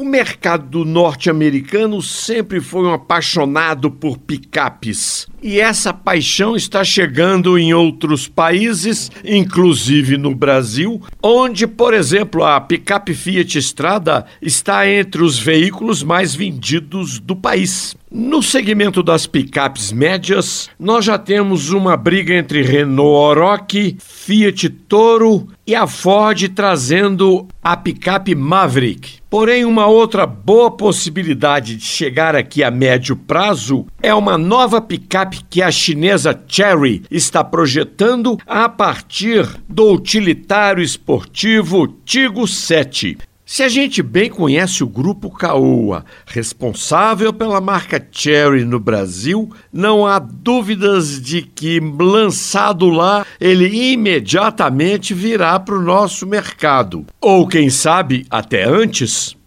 O mercado norte-americano sempre foi um apaixonado por picapes. E essa paixão está chegando em outros países, inclusive no Brasil, onde, por exemplo, a picape Fiat Strada está entre os veículos mais vendidos do país. No segmento das picapes médias, nós já temos uma briga entre Renault Oroch, Fiat Toro e a Ford trazendo a picape Maverick. Porém, uma outra boa possibilidade de chegar aqui a médio prazo é uma nova picape que a chinesa Cherry está projetando a partir do utilitário esportivo Tigo 7. Se a gente bem conhece o grupo Caoa, responsável pela marca Cherry no Brasil, não há dúvidas de que, lançado lá, ele imediatamente virá para o nosso mercado. Ou quem sabe, até antes.